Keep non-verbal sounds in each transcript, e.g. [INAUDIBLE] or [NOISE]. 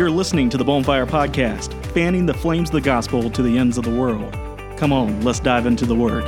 You're listening to the Bonfire Podcast, fanning the flames of the gospel to the ends of the world. Come on, let's dive into the Word.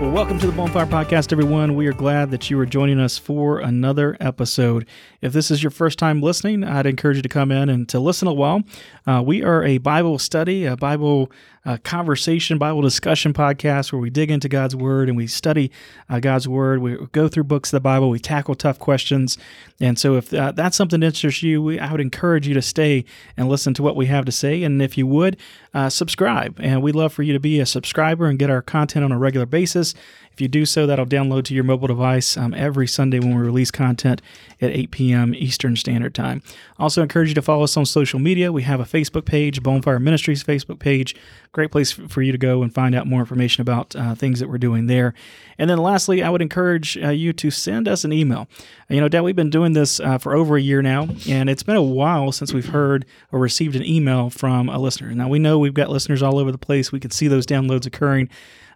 Well, welcome to the Bonfire Podcast, everyone. We are glad that you are joining us for another episode. If this is your first time listening, I'd encourage you to come in and to listen a while. Uh, we are a Bible study, a Bible uh, conversation, Bible discussion podcast where we dig into God's Word and we study uh, God's Word. We go through books of the Bible, we tackle tough questions. And so, if uh, that's something that interests you, we, I would encourage you to stay and listen to what we have to say. And if you would, uh, subscribe. And we'd love for you to be a subscriber and get our content on a regular basis. If you do so, that'll download to your mobile device um, every Sunday when we release content at 8 p.m. Eastern Standard Time. Also, encourage you to follow us on social media. We have a Facebook page, Bonfire Ministries Facebook page. Great place for you to go and find out more information about uh, things that we're doing there. And then, lastly, I would encourage uh, you to send us an email. You know, Dad, we've been doing this uh, for over a year now, and it's been a while since we've heard or received an email from a listener. Now, we know we've got listeners all over the place. We can see those downloads occurring.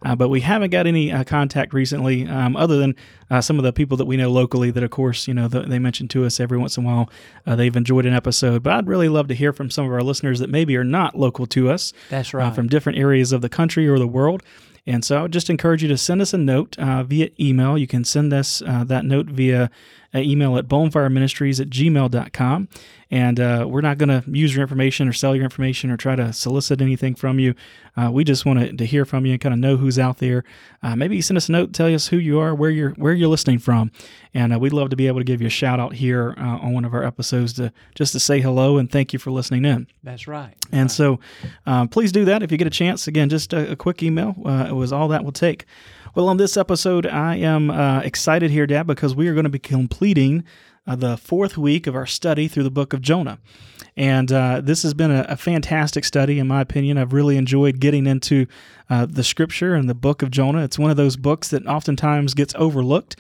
Uh, but we haven't got any uh, contact recently, um, other than uh, some of the people that we know locally. That, of course, you know the, they mention to us every once in a while uh, they've enjoyed an episode. But I'd really love to hear from some of our listeners that maybe are not local to us. That's uh, right. from different areas of the country or the world. And so I would just encourage you to send us a note uh, via email. You can send us uh, that note via uh, email at bonfireministries at gmail.com. And uh, we're not going to use your information or sell your information or try to solicit anything from you. Uh, we just want to hear from you and kind of know who's out there. Uh, maybe send us a note, tell us who you are, where you're where you're listening from, and uh, we'd love to be able to give you a shout out here uh, on one of our episodes to just to say hello and thank you for listening in. That's right. And so, um, please do that if you get a chance. Again, just a, a quick email uh, it was all that will take. Well, on this episode, I am uh, excited here, Dad, because we are going to be completing uh, the fourth week of our study through the book of Jonah. And uh, this has been a, a, fantastic study, in my opinion. I've really enjoyed getting into uh, the scripture and the book of Jonah. It's one of those books that oftentimes gets overlooked.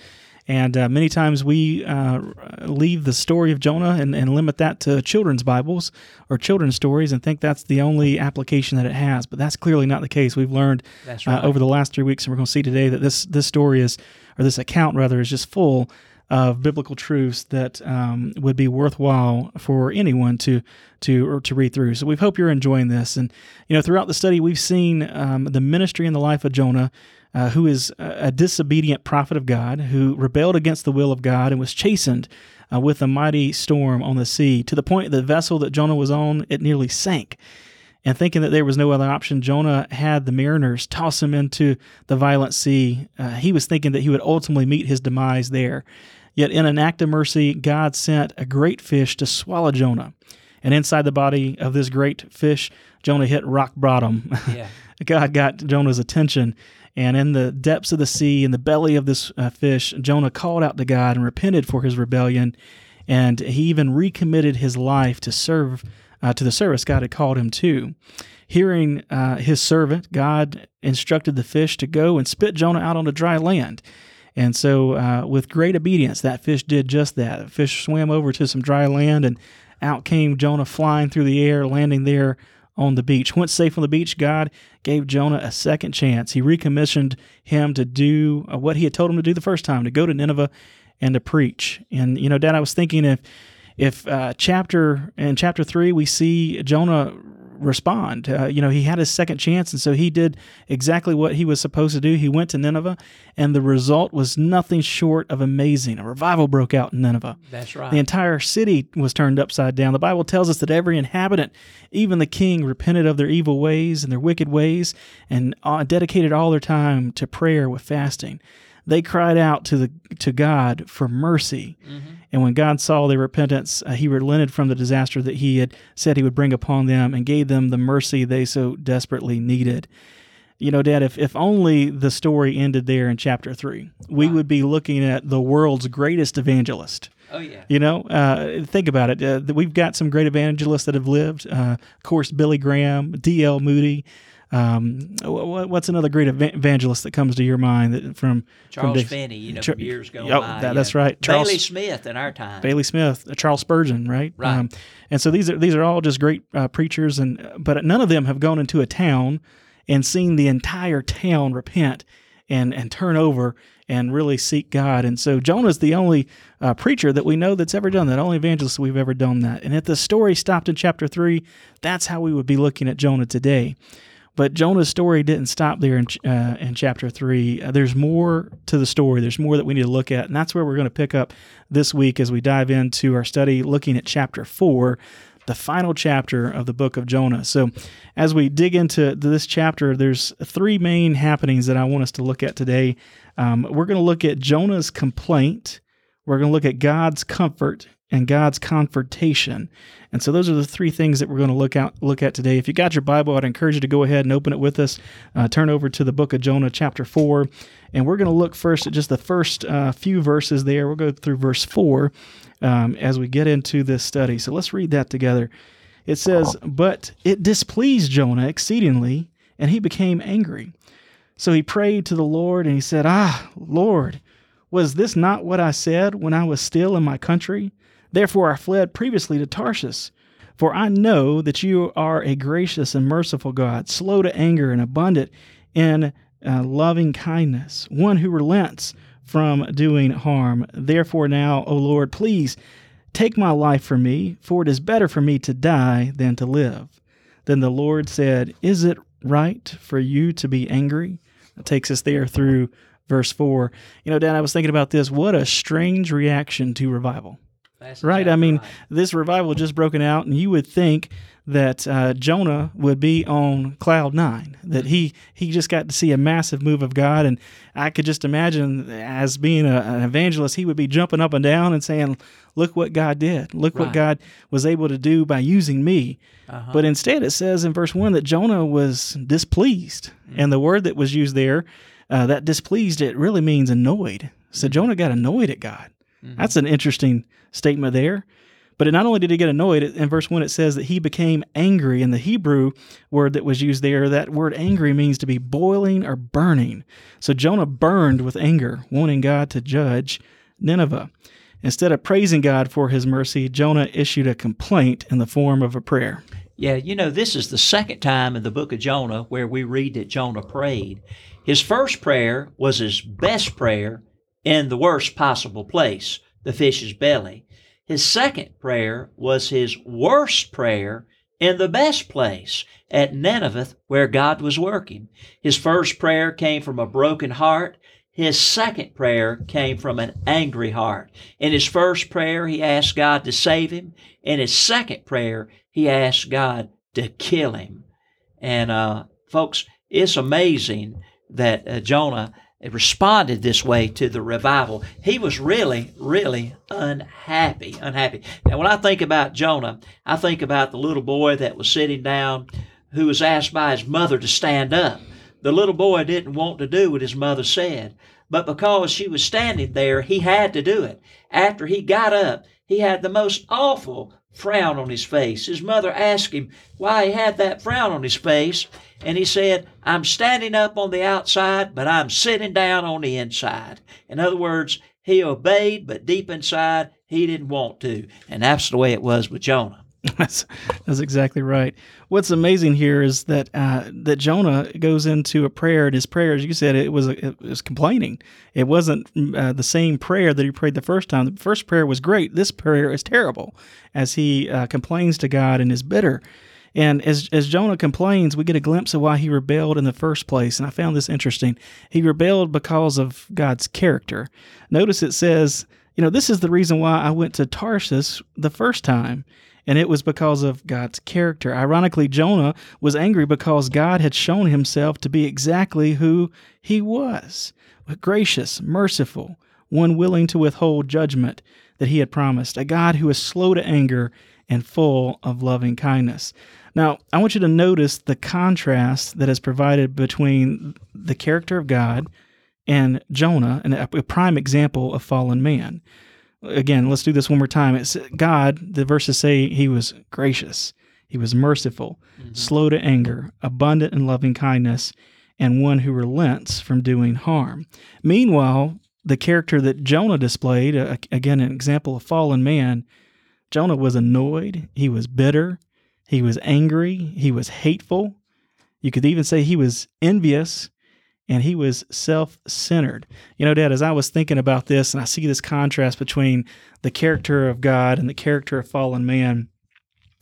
And uh, many times we uh, leave the story of Jonah and, and, limit that to children's Bibles or children's stories and think that's the only application that it has. But that's clearly not the case. We've learned right. uh, over the last three weeks, and we're going to see today that this this story is, or this account rather, is just full of biblical truths that um, would be worthwhile for anyone to to to read through. So we hope you're enjoying this. And you know, throughout the study, we've seen um, the ministry and the life of Jonah uh, who is a disobedient prophet of God, who rebelled against the will of God and was chastened uh, with a mighty storm on the sea, to the point that the vessel that Jonah was on, it nearly sank. And thinking that there was no other option, Jonah had the mariners toss him into the violent sea. Uh, he was thinking that he would ultimately meet his demise there. Yet, in an act of mercy, God sent a great fish to swallow Jonah. And inside the body of this great fish, Jonah hit rock bottom. [LAUGHS] Yeah. God got Jonah's attention and in the depths of the sea, in the belly of this uh, fish, Jonah called out to God and repented for his rebellion. And he even recommitted his life to serve uh, to the service God had called him to. Hearing uh, his servant, God instructed the fish to go and spit Jonah out on the dry land. And so, uh, with great obedience, that fish did just that. The fish swam over to some dry land, and out came Jonah flying through the air, landing there on the beach. Once safe on the beach, God gave Jonah a second chance. He recommissioned him to do uh, what he had told him to do the first time, to go to Nineveh and to preach. And you know, Dad, I was thinking if if uh, chapter in chapter three we see Jonah respond. Uh, you know, he had his second chance, and so he did exactly what he was supposed to do. He went to Nineveh, and the result was nothing short of amazing. A revival broke out in Nineveh. That's right. The entire city was turned upside down. The Bible tells us that every inhabitant, even the king, repented of their evil ways and their wicked ways and uh, dedicated all their time to prayer with fasting they cried out to the to God for mercy. Mm-hmm. And when God saw their repentance, uh, he relented from the disaster that he had said he would bring upon them and gave them the mercy they so desperately needed. You know, Dad, if, if only the story ended there in chapter three, we wow. would be looking at the world's greatest evangelist. Oh yeah. You know, uh, think about it. Uh, we've got some great evangelists that have lived. Uh, of course, Billy Graham, D.L. Moody. Um, what's another great evangelist that comes to your mind that from Charles from Finney, you know, from years ago. Oh, by, that, that's right. Charles, Bailey Smith in our time. Bailey Smith, uh, Charles Spurgeon, right? Right. Um, and so these are these are all just great uh, preachers, and but none of them have gone into a town and seen the entire town repent and and turn over and really seek God. And so Jonah's the only uh, preacher that we know that's ever done that, only evangelist we've ever done that. And if the story stopped in chapter three, that's how we would be looking at Jonah today. But Jonah's story didn't stop there in, uh, in chapter three. Uh, there's more to the story. There's more that we need to look at. And that's where we're going to pick up this week as we dive into our study looking at chapter four, the final chapter of the book of Jonah. So, as we dig into this chapter, there's three main happenings that I want us to look at today. Um, we're going to look at Jonah's complaint, we're going to look at God's comfort, and God's confrontation. And so those are the three things that we're going to look out look at today. If you got your Bible, I'd encourage you to go ahead and open it with us. Uh, turn over to the book of Jonah, chapter four, and we're going to look first at just the first uh, few verses there. We'll go through verse four um, as we get into this study. So let's read that together. It says, "But it displeased Jonah exceedingly, and he became angry. So he prayed to the Lord, and he said, Ah, Lord." Was this not what I said when I was still in my country? Therefore I fled previously to Tarshish. For I know that you are a gracious and merciful God, slow to anger and abundant in uh, loving kindness, one who relents from doing harm. Therefore, now, O Lord, please take my life from me, for it is better for me to die than to live. Then the Lord said, Is it right for you to be angry? That takes us there through verse 4. You know, Dan, I was thinking about this. What a strange reaction to revival. That's right? I mean, right. this revival just broken out, and you would think that uh, Jonah would be on cloud nine, that he he just got to see a massive move of God, and I could just imagine as being a, an evangelist, he would be jumping up and down and saying, "Look what God did! Look what God was able to do by using me." Uh-huh. But instead, it says in verse one that Jonah was displeased, and the word that was used there, uh, that displeased, it really means annoyed. So Jonah got annoyed at God. Mm-hmm. That's an interesting statement there. But it, not only did he get annoyed, in verse 1 it says that he became angry. And the Hebrew word that was used there, that word angry means to be boiling or burning. So Jonah burned with anger, wanting God to judge Nineveh. Instead of praising God for his mercy, Jonah issued a complaint in the form of a prayer. Yeah, you know, this is the second time in the book of Jonah where we read that Jonah prayed. His first prayer was his best prayer in the worst possible place, the fish's belly. His second prayer was his worst prayer in the best place, at Nineveh, where God was working. His first prayer came from a broken heart. His second prayer came from an angry heart. In his first prayer, he asked God to save him. In his second prayer, he asked God to kill him. And uh, folks, it's amazing that uh, Jonah responded this way to the revival. He was really, really unhappy. Unhappy. Now, when I think about Jonah, I think about the little boy that was sitting down who was asked by his mother to stand up. The little boy didn't want to do what his mother said, but because she was standing there, he had to do it. After he got up, he had the most awful frown on his face. His mother asked him why he had that frown on his face, and he said, I'm standing up on the outside, but I'm sitting down on the inside. In other words, he obeyed, but deep inside, he didn't want to. And that's the way it was with Jonah. [LAUGHS] That's, that's exactly right. What's amazing here is that uh, that Jonah goes into a prayer, and his prayer, as you said, it was it was complaining. It wasn't uh, the same prayer that he prayed the first time. The first prayer was great. This prayer is terrible, as he uh, complains to God and is bitter. And as as Jonah complains, we get a glimpse of why he rebelled in the first place. And I found this interesting. He rebelled because of God's character. Notice it says, you know, this is the reason why I went to Tarsus the first time and it was because of God's character. Ironically, Jonah was angry because God had shown himself to be exactly who he was gracious, merciful, one willing to withhold judgment that he had promised, a God who is slow to anger and full of loving kindness. Now, I want you to notice the contrast that is provided between the character of God and Jonah, and a prime example of fallen man again, let's do this one more time. It's God, the verses say he was gracious, he was merciful, mm-hmm. slow to anger, abundant in loving kindness, and one who relents from doing harm. Meanwhile, the character that Jonah displayed, again, an example of fallen man, Jonah was annoyed, he was bitter, he was angry, he was hateful. You could even say he was envious, and he was self centered. You know, Dad, as I was thinking about this and I see this contrast between the character of God and the character of fallen man,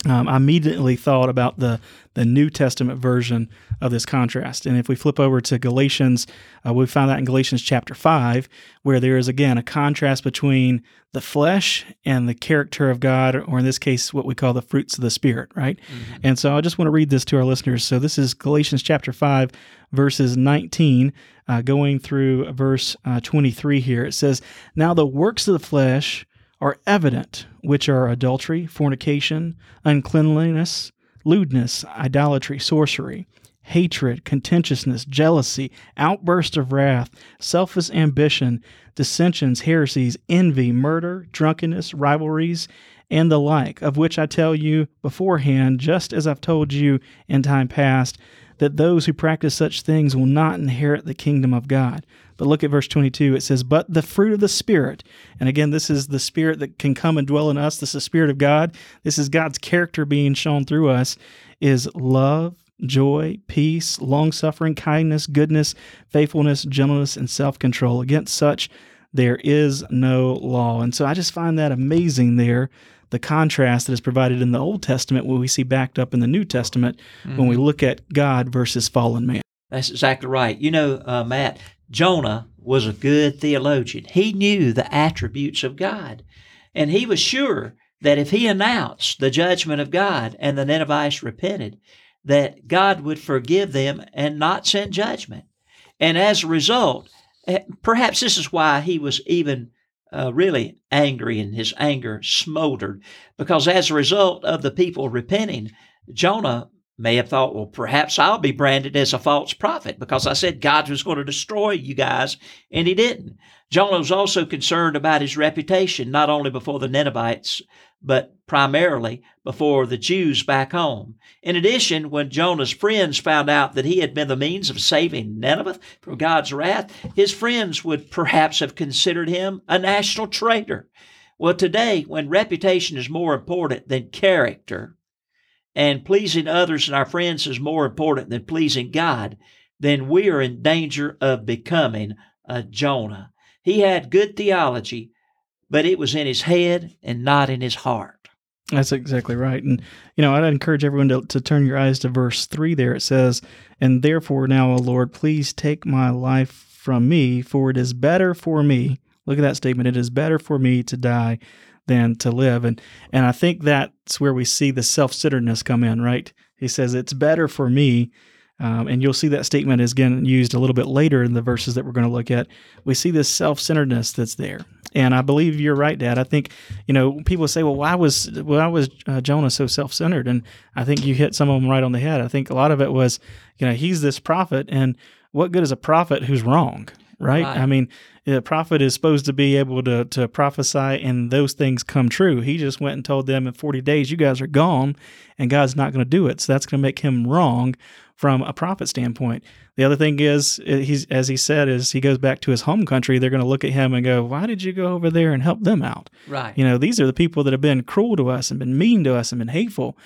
um, I immediately thought about the the New Testament version of this contrast. And if we flip over to Galatians, uh, we find that in Galatians chapter five, where there is again a contrast between the flesh and the character of God, or in this case, what we call the fruits of the Spirit, right? Mm-hmm. And so I just want to read this to our listeners. So this is Galatians chapter five, verses nineteen, uh, going through verse uh, twenty three. Here it says, "Now the works of the flesh." Are evident, which are adultery, fornication, uncleanliness, lewdness, idolatry, sorcery, hatred, contentiousness, jealousy, outburst of wrath, selfish ambition, dissensions, heresies, envy, murder, drunkenness, rivalries, and the like, of which I tell you beforehand, just as I've told you in time past, that those who practice such things will not inherit the kingdom of God. But look at verse 22. It says, But the fruit of the Spirit, and again, this is the Spirit that can come and dwell in us. This is the Spirit of God. This is God's character being shown through us, is love, joy, peace, long suffering, kindness, goodness, faithfulness, gentleness, and self control. Against such, there is no law. And so I just find that amazing there the contrast that is provided in the Old Testament, what we see backed up in the New Testament mm-hmm. when we mm-hmm. look at God versus fallen man. That's exactly right. You know, uh, Matt, Jonah was a good theologian. He knew the attributes of God, and he was sure that if he announced the judgment of God and the Ninevites repented, that God would forgive them and not send judgment. And as a result, eh, perhaps this is why he was even uh, really angry and his anger smoldered because as a result of the people repenting, Jonah may have thought, well, perhaps I'll be branded as a false prophet because I said God was going to destroy you guys, and he didn't. Jonah was also concerned about his reputation, not only before the Ninevites, but primarily before the Jews back home. In addition, when Jonah's friends found out that he had been the means of saving Nineveh from God's wrath, his friends would perhaps have considered him a national traitor. Well, today, when reputation is more important than character, and pleasing others and our friends is more important than pleasing God, then we are in danger of becoming a Jonah. He had good theology, but it was in his head and not in his heart. That's exactly right. And, you know, I'd encourage everyone to, to turn your eyes to verse 3 there. It says, And therefore now, O Lord, please take my life from me, for it is better for me. Look at that statement. It is better for me to die than to live. And and I think that's where we see the self-centeredness come in, right? He says it's better for me. Um, and you'll see that statement is again used a little bit later in the verses that we're going to look at. We see this self-centeredness that's there, and I believe you're right, Dad. I think you know people say, "Well, why was why was uh, Jonah so self-centered?" And I think you hit some of them right on the head. I think a lot of it was, you know, he's this prophet, and what good is a prophet who's wrong, right? right. I mean, the prophet is supposed to be able to, to prophesy and those things come true. He just went and told them in 40 days, you guys are gone, and God's not going to do it. So that's going to make him wrong from a prophet standpoint. The other thing is, uh, he's as he said, is he goes back to his home country. They're going to look at him and go, "Why did you go over there and help them out?" Right. You know, these are the people that have been cruel to us and been mean to us and been hateful,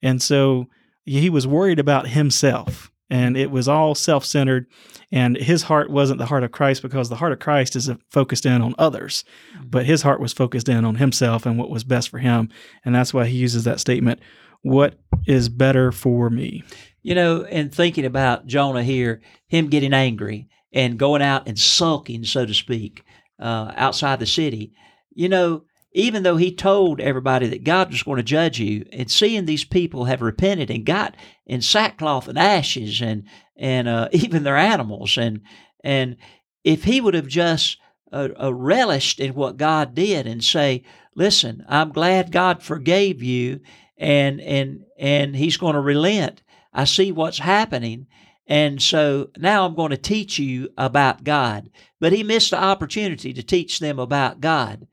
and so he was worried about himself and it was all self centered. And his heart wasn't the heart of Christ because the heart of Christ is focused in on others, mm-hmm. but his heart was focused in on himself and what was best for him. And that's why he uses that statement what is better for me? You know, in thinking about Jonah here, him getting angry and going out and sulking, so to speak, uh, outside the city, you know, even though he told everybody that God was going to judge you, and seeing these people have repented and got in sackcloth and ashes, and and uh, [LAUGHS] even their animals, and and if he would have just uh, uh, relished in what God did and say, "Listen, I'm glad God forgave you, and and and He's going to relent. I see what's happening." And so now I'm going to teach you about God. But he missed the opportunity to teach them about God.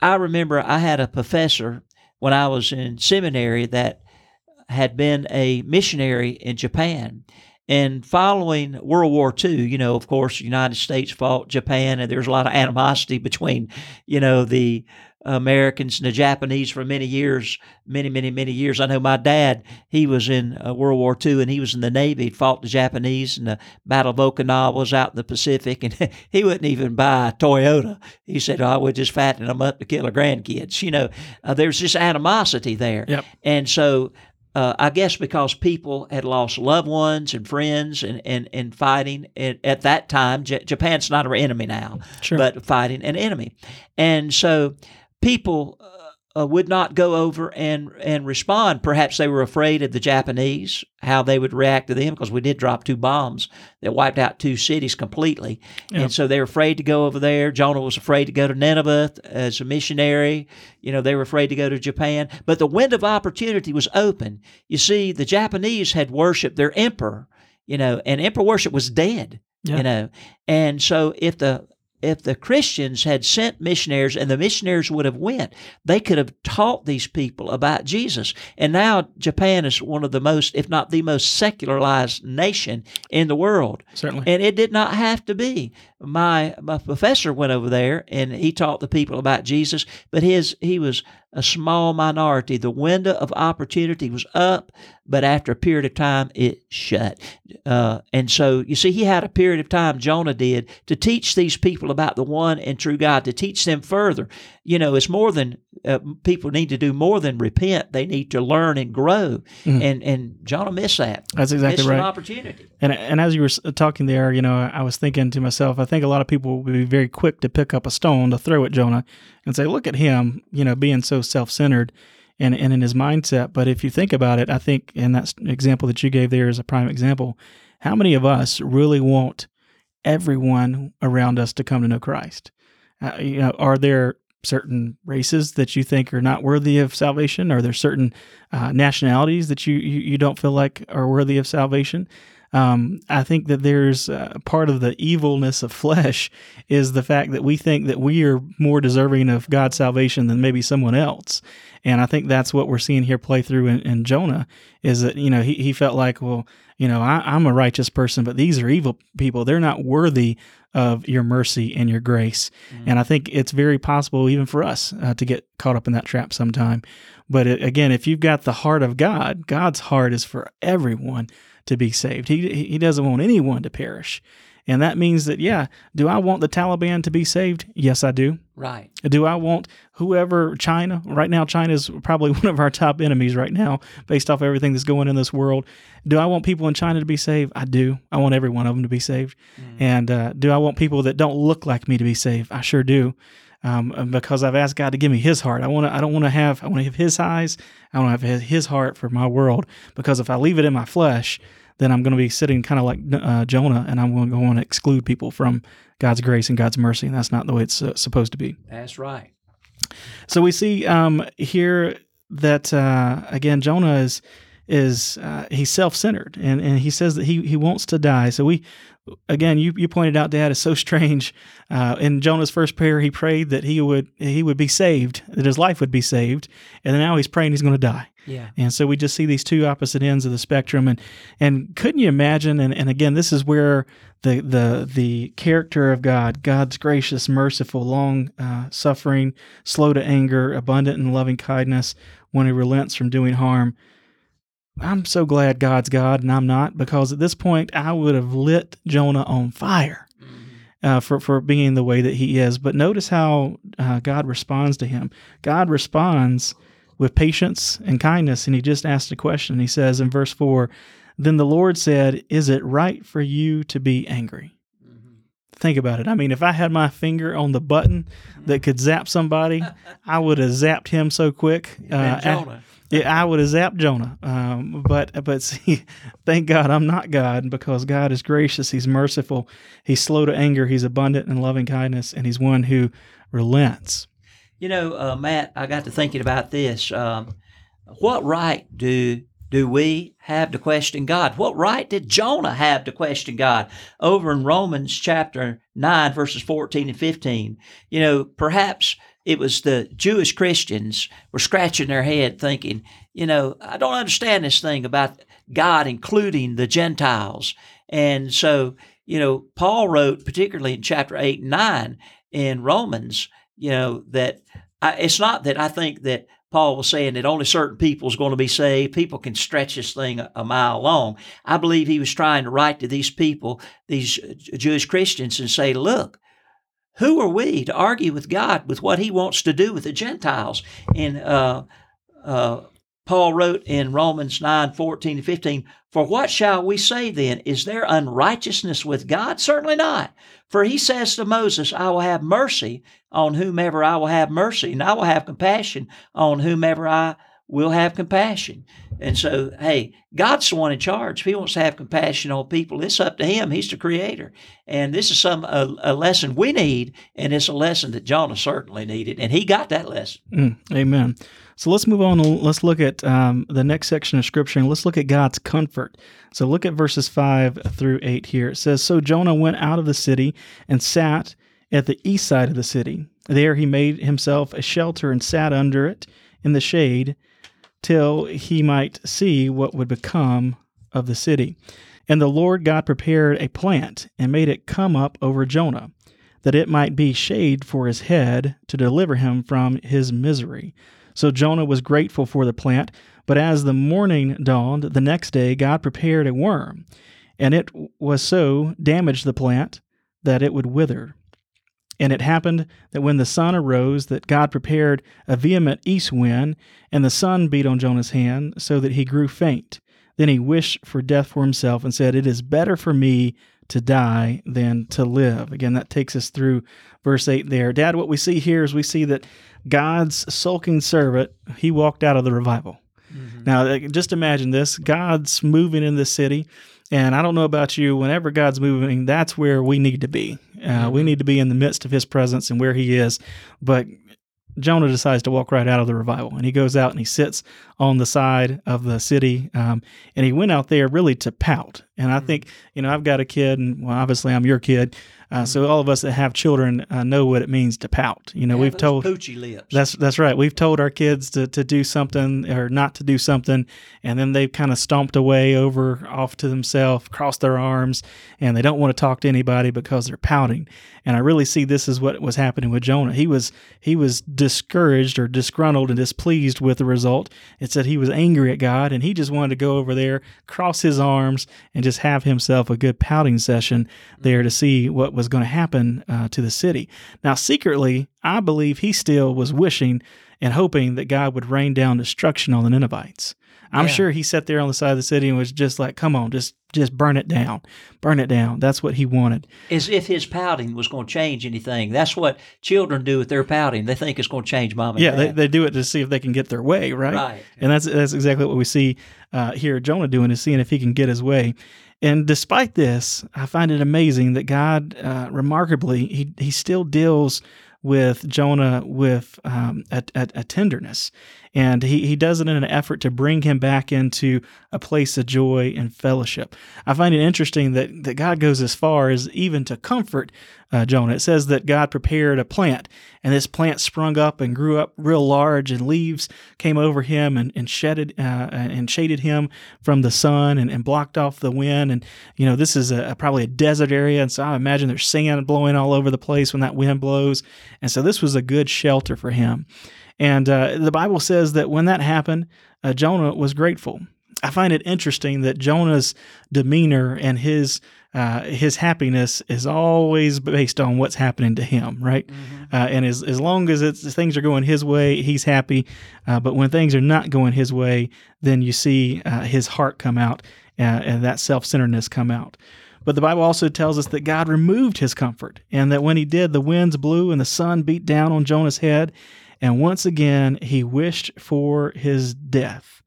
I remember I had a professor when I was in seminary that had been a missionary in Japan. And following World War II, you know, of course, the United States fought Japan, and there's a lot of animosity between, you know, the Americans and the Japanese for many years, many, many, many years. I know my dad, he was in uh, World War II and he was in the Navy. He fought the Japanese and the Battle of Okinawa was out in the Pacific and [LAUGHS] he wouldn't even buy a Toyota. He said, oh, I would just fatten them up to kill our grandkids. You know, uh, there's this animosity there. Yep. And so uh, I guess because people had lost loved ones and friends and, and, and fighting at, at that time, J- Japan's not our enemy now, Sure. but fighting an enemy. And so people uh, uh, would not go over and, and respond. Perhaps they were afraid of the Japanese, how they would react to them, because we did drop two bombs that wiped out two cities completely. Yeah. And so they were afraid to go over there. Jonah was afraid to go to Nineveh as a missionary. You know, they were afraid to go to Japan. But the window of opportunity was open. You see, the Japanese had worshiped their emperor, you know, and emperor worship was dead, Yeah. you know. And so if the if the Christians had sent missionaries and the missionaries would have went, they could have taught these people about Jesus. And now Japan is one of the most, if not the most secularized nation in the world. Certainly. And it did not have to be. My my professor went over there and he taught the people about Jesus, but his he was a small minority. The window of opportunity was up, but after a period of time, it shut. Uh, and so you see, he had a period of time. Jonah did to teach these people about the one and true God, to teach them further. You know, it's more than uh, people need to do more than repent. They need to learn and grow. Mhm. And and Jonah missed that. That's exactly missed an right. opportunity. And and as you were talking there, you know, I was thinking to myself, I think a lot of people would be very quick to pick up a stone to throw at Jonah and say, "Look at him, you know, being so self-centered." And, and in his mindset. But if you think about it, I think in that example that you gave there is a prime example. How many of us really want everyone around us to come to know Christ? Uh, you know, are there certain races that you think are not worthy of salvation? Are there certain uh, nationalities that you, you you don't feel like are worthy of salvation? Um, I think that there's uh, part of the evilness of flesh is the fact that we think that we are more deserving of God's salvation than maybe someone else. And I think that's what we're seeing here play through in, in Jonah is that, you know, he, he felt like, well, you know, I, I'm a righteous person, but these are evil people. They're not worthy of your mercy and your grace. And I think it's very possible, even for us, uh, to get caught up in that trap sometime. But it, again, if you've got the heart of God, God's heart is for everyone to be saved. He he doesn't want anyone to perish. And that means that yeah, do I want the Taliban to be saved? Yes, I do. Right. Do I want whoever China right now? China is probably [LAUGHS] one of our top enemies right now, based off everything that's going in this world. Do I want people in China to be saved? I do. I want every one of them to be saved. And uh, do I want people that don't look like me to be saved? I sure do. Um, because I've asked God to give me His heart. I want to. I don't want to have. I want to have His eyes. I want to have His heart for my world. Because if I leave it in my flesh, then I'm going to be sitting kind of like uh, Jonah, and I'm going to go on and exclude people from God's grace and God's mercy, and that's not the way it's uh, supposed to be. That's right. So we see um, here that uh, again Jonah is is uh, he's self centered and, and he says that he he wants to die. So we again you you pointed out Dad is so strange. Uh, in Jonah's first prayer, he prayed that he would he would be saved, that his life would be saved, and now he's praying he's going to die. Yeah. And so we just see these two opposite ends of the spectrum. And and couldn't you imagine? And, and again, this is where the the the character of God, God's gracious, merciful, long uh, suffering, slow to anger, abundant in loving kindness, when He relents from doing harm. I'm so glad God's God and I'm not, because at this point I would have lit Jonah on fire uh, for for being the way that he is. But notice how uh, God responds to him. God responds with patience and kindness, and he just asked a question. He says in verse four, "Then the Lord said, Is it right for you to be angry?" Think about it. I mean, if I had my finger on the button that could zap somebody, I would have zapped him so quick. Uh. Yeah, I would have zapped Jonah. Um, but but [LAUGHS] see, thank God I'm not God because God is gracious. He's merciful. He's slow to anger. He's abundant in loving kindness, and He's one who relents. You know, uh, Matt, I got to thinking about this. Um, what right do do we have to question God? What right did Jonah have to question God? Over in Romans chapter 9, verses 14 and 15, you know, perhaps it was the Jewish Christians were scratching their head thinking, you know, I don't understand this thing about God including the Gentiles. And so, you know, Paul wrote, particularly in chapter 8 and 9 in Romans, you know, that I, it's not that I think that Paul was saying that only certain people is going to be saved. People can stretch this thing a, a mile long. I believe he was trying to write to these people, these Jewish Christians, and say, look, who are we to argue with God with what he wants to do with the Gentiles? And uh, uh, Paul wrote in Romans 9 14 and 15, For what shall we say then? Is there unrighteousness with God? Certainly not. For he says to Moses, I will have mercy on whomever I will have mercy, and I will have compassion on whomever I will have compassion. And so, hey, God's the one in charge. If He wants to have compassion on people, it's up to Him. He's the Creator. And this is some a, a lesson we need, and it's a lesson that Jonah certainly needed, and he got that lesson. Mm, amen. So let's move on. Let's look at um, the next section of Scripture, and let's look at God's comfort. So look at verses five through eight here. It says, "So Jonah went out of the city and sat at the east side of the city. There he made himself a shelter and sat under it in the shade." Till he might see what would become of the city. And the Lord God prepared a plant and made it come up over Jonah, that it might be shade for his head to deliver him from his misery. So Jonah was grateful for the plant. But as the morning dawned the next day, God prepared a worm, and it was so damaged the plant that it would wither. And it happened that when the sun arose, that God prepared a vehement east wind, and the sun beat on Jonah's hand, so that he grew faint. Then he wished for death for himself and said, It is better for me to die than to live. Again, that takes us through verse 8 there. Dad, what we see here is we see that God's sulking servant, he walked out of the revival. Mm-hmm. Now, just imagine this God's moving in this city. And I don't know about you, whenever God's moving, that's where we need to be. Uh, mm-hmm. We need to be in the midst of his presence and where he is. But Jonah decides to walk right out of the revival, and he goes out and he sits on the side of the city, um, and he went out there really to pout. And I mm-hmm. think, you know, I've got a kid, and well, obviously I'm your kid, uh, so all of us that have children uh, know what it means to pout. You know, yeah, we've told poochy lips. That's that's right. We've told our kids to, to do something or not to do something, and then they've kind of stomped away over off to themselves, crossed their arms, and they don't want to talk to anybody because they're pouting. And I really see this is what was happening with Jonah. He was he was discouraged or disgruntled and displeased with the result. It said he was angry at God, and he just wanted to go over there, cross his arms, and just have himself a good pouting session there to see what was was going to happen uh, to the city. Now, secretly, I believe he still was wishing and hoping that God would rain down destruction on the Ninevites. I'm yeah. sure he sat there on the side of the city and was just like, "Come on, just just burn it down, burn it down." That's what he wanted. As if his pouting was going to change anything. That's what children do with their pouting. They think it's going to change mom and yeah, dad. they, they do it to see if they can get their way, right? Right. And that's that's exactly what we see uh, here. Jonah doing is seeing if he can get his way. And despite this, I find it amazing that God, uh, remarkably, he, he still deals with Jonah with um, a, a, a, tenderness. And he, he does it in an effort to bring him back into a place of joy and fellowship. I find it interesting that, that God goes as far as even to comfort uh, Jonah. It says that God prepared a plant, and this plant sprung up and grew up real large, and leaves came over him and, and shedded uh, and shaded him from the sun and, and blocked off the wind. And you know, this is a, probably a desert area, and so I imagine there's sand blowing all over the place when that wind blows. And so this was a good shelter for him. And uh, the Bible says that when that happened, uh, Jonah was grateful. I find it interesting that Jonah's demeanor and his uh, his happiness is always based on what's happening to him, right? Mm-hmm. Uh, and as as long as it's, things are going his way, he's happy. Uh, but when things are not going his way, then you see uh, his heart come out uh, and that self centeredness come out. But the Bible also tells us that God removed his comfort, and that when he did, the winds blew and the sun beat down on Jonah's head, and once again he wished for his death.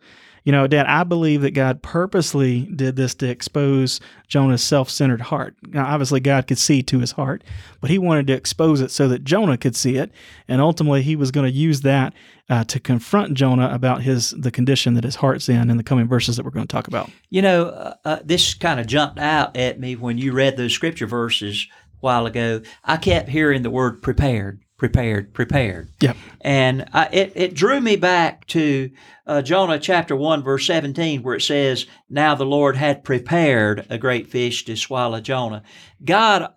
You know, Dad, I believe that God purposely did this to expose Jonah's self centered heart. Now, obviously, God could see to his heart, but he wanted to expose it so that Jonah could see it. And ultimately, he was going to use that uh, to confront Jonah about his the condition that his heart's in in the coming verses that we're going to talk about. You know, uh, uh, this kind of jumped out at me when you read those scripture verses a while ago. I kept hearing the word prepared prepared, prepared. Yep. And I, it, it drew me back to uh, Jonah chapter 1, verse 17, where it says, Now the Lord had prepared a great fish to swallow Jonah. God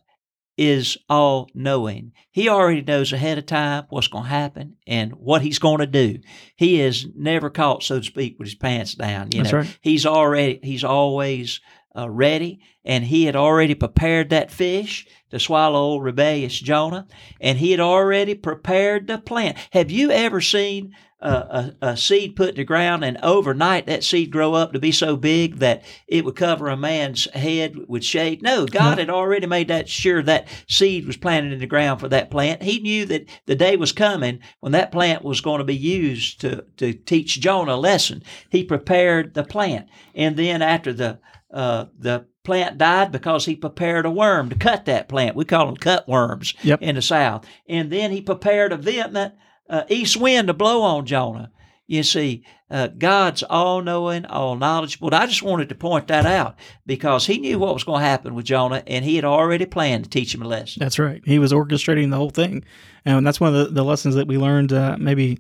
is all knowing. He already knows ahead of time what's going to happen and what he's going to do. He is never caught, so to speak, with his pants down. You That's know, right. he's already he's always uh, ready, and he had already prepared that fish to swallow old rebellious Jonah, and he had already prepared the plant. Have you ever seen a, a, a seed put in the ground, and overnight that seed grow up to be so big that it would cover a man's head with shade? No, God No. had already made that sure that seed was planted in the ground for that plant. He knew that the day was coming when that plant was going to be used to, to teach Jonah a lesson. He prepared the plant, and then after the uh, the plant died because he prepared a worm to cut that plant. We call them cut worms Yep. in the South. And then he prepared a vehement uh, east wind to blow on Jonah. You see, uh, God's all knowing, all knowledgeable. I just wanted to point that out because he knew what was going to happen with Jonah and he had already planned to teach him a lesson. That's right. He was orchestrating the whole thing, and that's one of the, the lessons that we learned. Uh, maybe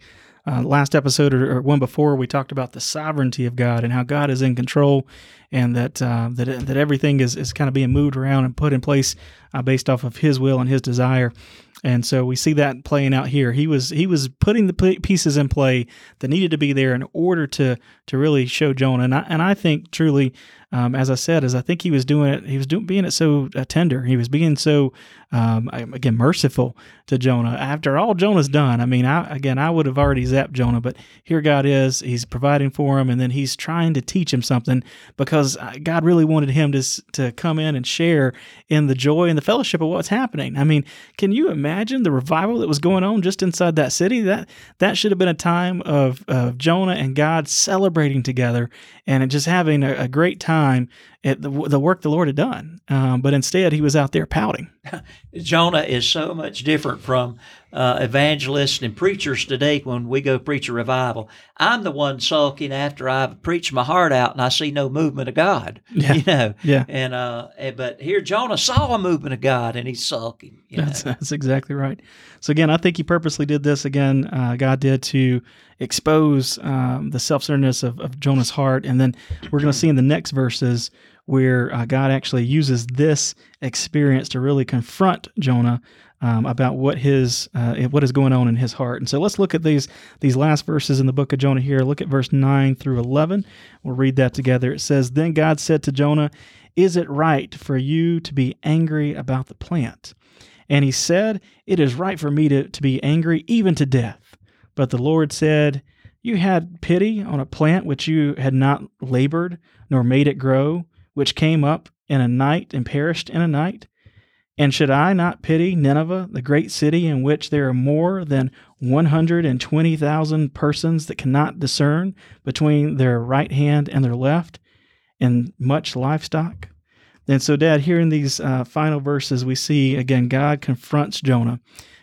uh, last episode or, or one before, we talked about the sovereignty of God and how God is in control, and that uh, that that everything is is kind of being moved around and put in place uh, based off of His will and His desire. And so we see that playing out here. He was he was putting the pieces in play that needed to be there in order to to really show Jonah. And I, and I think truly, um, as I said, is I think he was doing it. He was doing being it so uh, tender. He was being so um, again merciful to Jonah. After all Jonah's done, I mean, I, again, I would have already zapped Jonah, but here God is. He's providing for him, and then he's trying to teach him something because uh, God really wanted him to to come in and share in the joy and the fellowship of what's happening. I mean, can you imagine the revival that was going on just inside that city? That that should have been a time of, of Jonah and God celebrating together and just having a, a great time at the, the work the Lord had done. Um, but instead, he was out there pouting. [LAUGHS] Jonah is so much different from uh, evangelists and preachers today when we go preach a revival. I'm the one sulking after I've preached my heart out and I see no movement of God. [LAUGHS] Yeah. You know, Yeah. and uh, eh, but here Jonah saw a movement of God and he's sulking. You That's, know? that's exactly right. So again, I think he purposely did this. Again, uh, God did to expose um, the self-centeredness of, of Jonah's heart, and then we're going to see in the next verses where uh, God actually uses this experience to really confront Jonah um, about what his uh, what is going on in his heart. And so let's look at these these last verses in the book of Jonah here. Look at verse nine through eleven. We'll read that together. It says, "Then God said to Jonah." Is it right for you to be angry about the plant? And he said, It is right for me to, to be angry even to death. But the Lord said, You had pity on a plant which you had not labored, nor made it grow, which came up in a night and perished in a night. And should I not pity Nineveh, the great city in which there are more than 120,000 persons that cannot discern between their right hand and their left, and much livestock? And so, Dad, here in these uh, final verses, we see again God confronts Jonah,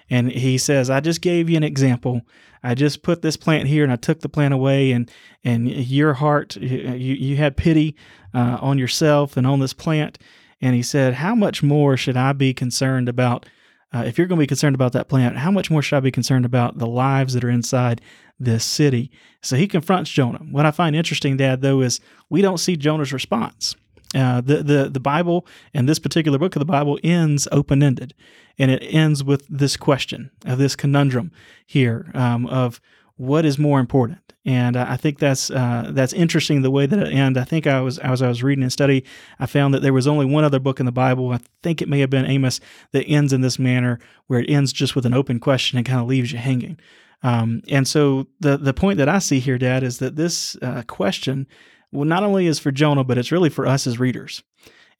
and he says, "I just gave you an example. I just put this plant here, and I took the plant away, and and your heart, you you had pity uh, on yourself and on this plant." And he said, "How much more should I be concerned about?" Uh, if you're going to be concerned about that plant, how much more should I be concerned about the lives that are inside this city? So he confronts Jonah. What I find interesting, Dad, though, is we don't see Jonah's response. Uh, the, the the Bible and this particular book of the Bible ends open ended, and it ends with this question of this conundrum here um, of what is more important. And I think that's uh, that's interesting the way that it ends. I think I was as I was reading and study, I found that there was only one other book in the Bible. I think it may have been Amos that ends in this manner, where it ends just with an open question and kind of leaves you hanging. Um, and so the the point that I see here, Dad, is that this uh, question, well, not only is for Jonah, but it's really for us as readers.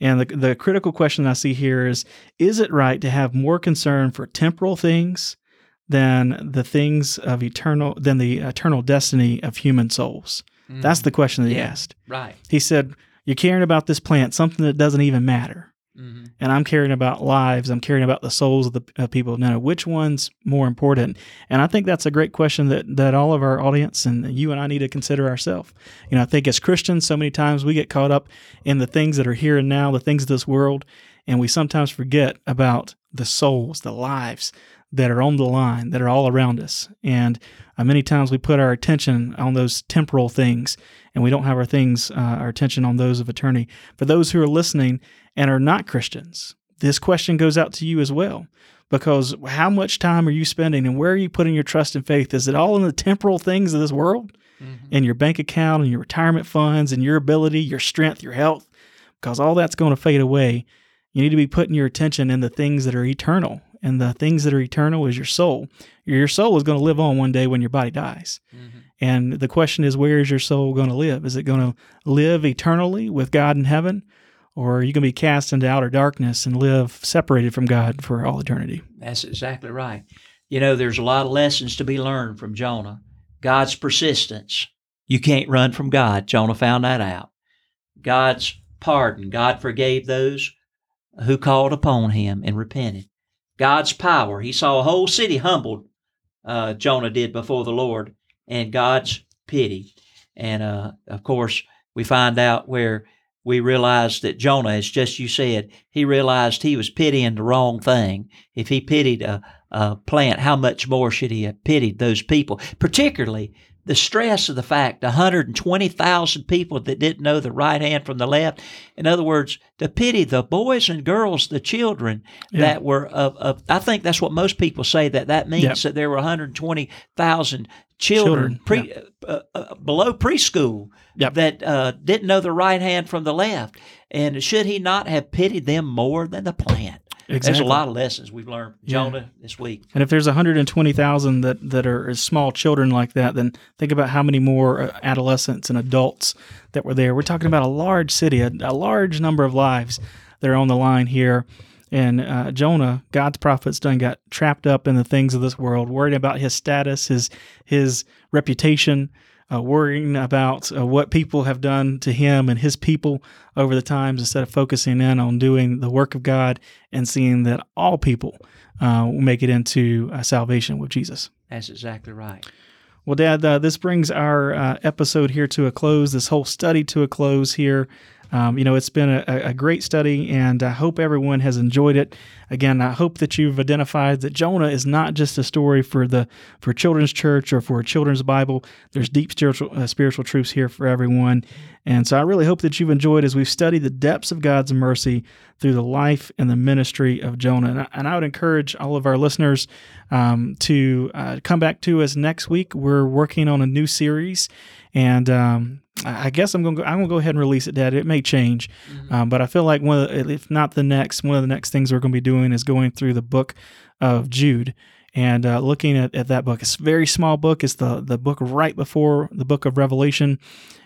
And the the critical question I see here is: Is it right to have more concern for temporal things than the things of eternal than the eternal destiny of human souls? That's the question that he Yeah. asked. right. He said, "You're caring about this plant, something that doesn't even matter." hmm and I'm caring about lives. I'm caring about the souls of the of people. Now, which one's more important? And I think that's a great question that that all of our audience and you and I need to consider ourselves. You know, I think as Christians, so many times we get caught up in the things that are here and now, the things of this world, and we sometimes forget about the souls, the lives that are on the line, that are all around us. And uh, many times we put our attention on those temporal things, and we don't have our things, uh, our attention on those of eternity. For those who are listening and are not Christians, this question goes out to you as well because how much time are you spending and where are you putting your trust and faith? Is it all in the temporal things of this world? Mm-hmm. In your bank account and your retirement funds and your ability, your strength, your health? Because all that's going to fade away. You need to be putting your attention in the things that are eternal. And the things that are eternal is your soul. Your soul is going to live on one day when your body dies. Mm-hmm. And the question is, where is your soul going to live? Is it going to live eternally with God in heaven? or are you going to be cast into outer darkness and live separated from God for all eternity? That's exactly right. You know, there's a lot of lessons to be learned from Jonah. God's persistence. You can't run from God. Jonah found that out. God's pardon. God forgave those who called upon him and repented. God's power. He saw a whole city humbled, uh, Jonah did before the Lord, and God's pity. And uh, of course, we find out where we realize that Jonah, as just you said, he realized he was pitying the wrong thing. If he pitied a, a plant, how much more should he have pitied those people? Particularly the stress of the fact 120,000 people that didn't know the right hand from the left. In other words, to pity the boys and girls, the children yeah. that were of, of, I think that's what most people say that that means yep. that there were 120,000 children, children pre, uh, uh, below preschool yep. that uh, didn't know the right hand from the left. And should he not have pitied them more than the plant? Exactly. There's a lot of lessons we've learned Jonah yeah. this week. And if there's 120,000 that, that are small children like that, then think about how many more uh, adolescents and adults that were there. We're talking about a large city, a, a large number of lives that are on the line here. And uh, Jonah, God's prophets, done got trapped up in the things of this world, worried about his status, his his reputation, uh, worrying about uh, what people have done to him and his people over the times instead of focusing in on doing the work of God and seeing that all people uh, will make it into uh, salvation with Jesus. That's exactly right. Well, Dad, uh, this brings our uh, episode here to a close, this whole study to a close here. Um, you know, it's been a, a, great study, and I hope everyone has enjoyed it. Again, I hope that you've identified that Jonah is not just a story for the for children's church or for a children's Bible. There's deep spiritual uh, spiritual truths here for everyone, and so I really hope that you've enjoyed as we've studied the depths of God's mercy through the life and the ministry of Jonah. And I, and I would encourage all of our listeners um, to uh, come back to us next week. We're working on a new series, and um, I guess I'm going to go, I'm to go ahead and release it, Dad. It may change, mm-hmm. um, but I feel like one the, if not the next, one of the next things we're going to be doing is going through the book of Jude and uh, looking at, at that book. It's a very small book. It's the the book right before the book of Revelation,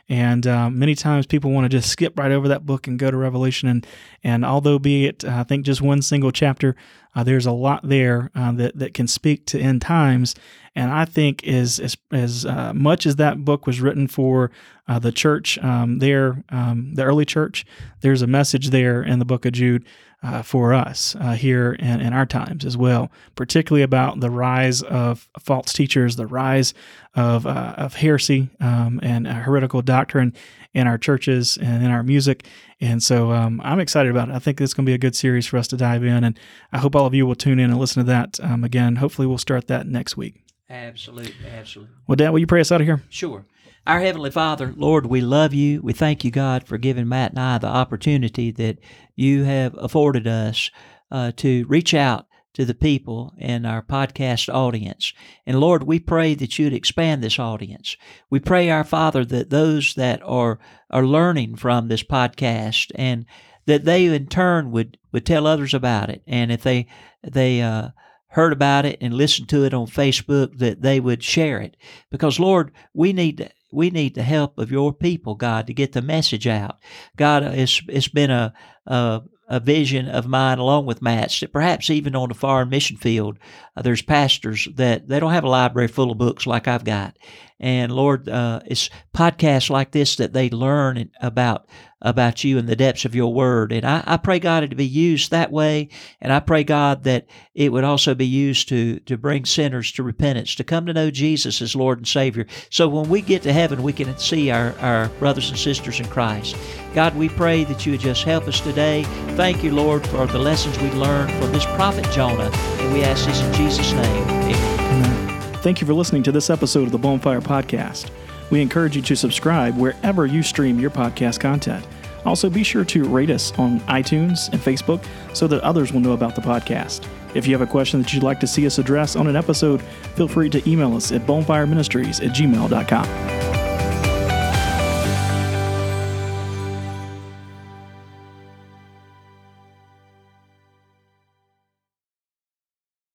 and uh, many times people want to just skip right over that book and go to Revelation. And, and although be it, uh, I think, just one single chapter, uh, there's a lot there uh, that, that can speak to end times. And I think as, as, as uh, much as that book was written for uh, the church um, there, um, the early church, there's a message there in the book of Jude uh, for us uh, here in, in, our times as well, particularly about the rise of false teachers, the rise of, uh, of heresy um, and heretical doctrine in our churches and in our music. And so um, I'm excited about it. I think it's going to be a good series for us to dive in. And I hope all of you will tune in and listen to that um, again. Hopefully, we'll start that next week. Absolutely. Absolutely. Well, Dad, will you pray us out of here? Sure. Our Heavenly Father, Lord, we love you. We thank you, God, for giving Matt and I the opportunity that you have afforded us uh, to reach out to the people in our podcast audience. And Lord, we pray that you'd expand this audience. We pray, our Father, that those that are are learning from this podcast and that they in turn would, would tell others about it. And if they they uh, heard about it and listened to it on Facebook, that they would share it. Because Lord, we need we need the help of your people, God, to get the message out. God, it's, it's been a, a, a vision of mine along with Matt's that perhaps even on the foreign mission field, uh, there's pastors that they don't have a library full of books like I've got. And Lord, uh, it's podcasts like this that they learn about about you and the depths of your word. And I, I pray, God, it to be used that way. And I pray, God, that it would also be used to, to bring sinners to repentance, to come to know Jesus as Lord and Savior. So when we get to heaven, we can see our, our brothers and sisters in Christ. God, we pray that you would just help us today. Thank you, Lord, for the lessons we learned from this prophet Jonah. And we ask this in Jesus' name. Amen. Amen. Thank you for listening to this episode of the Bonfire Podcast. We encourage you to subscribe wherever you stream your podcast content. Also, be sure to rate us on iTunes and Facebook so that others will know about the podcast. If you have a question that you'd like to see us address on an episode, feel free to email us at bonfireministries at gmail.com.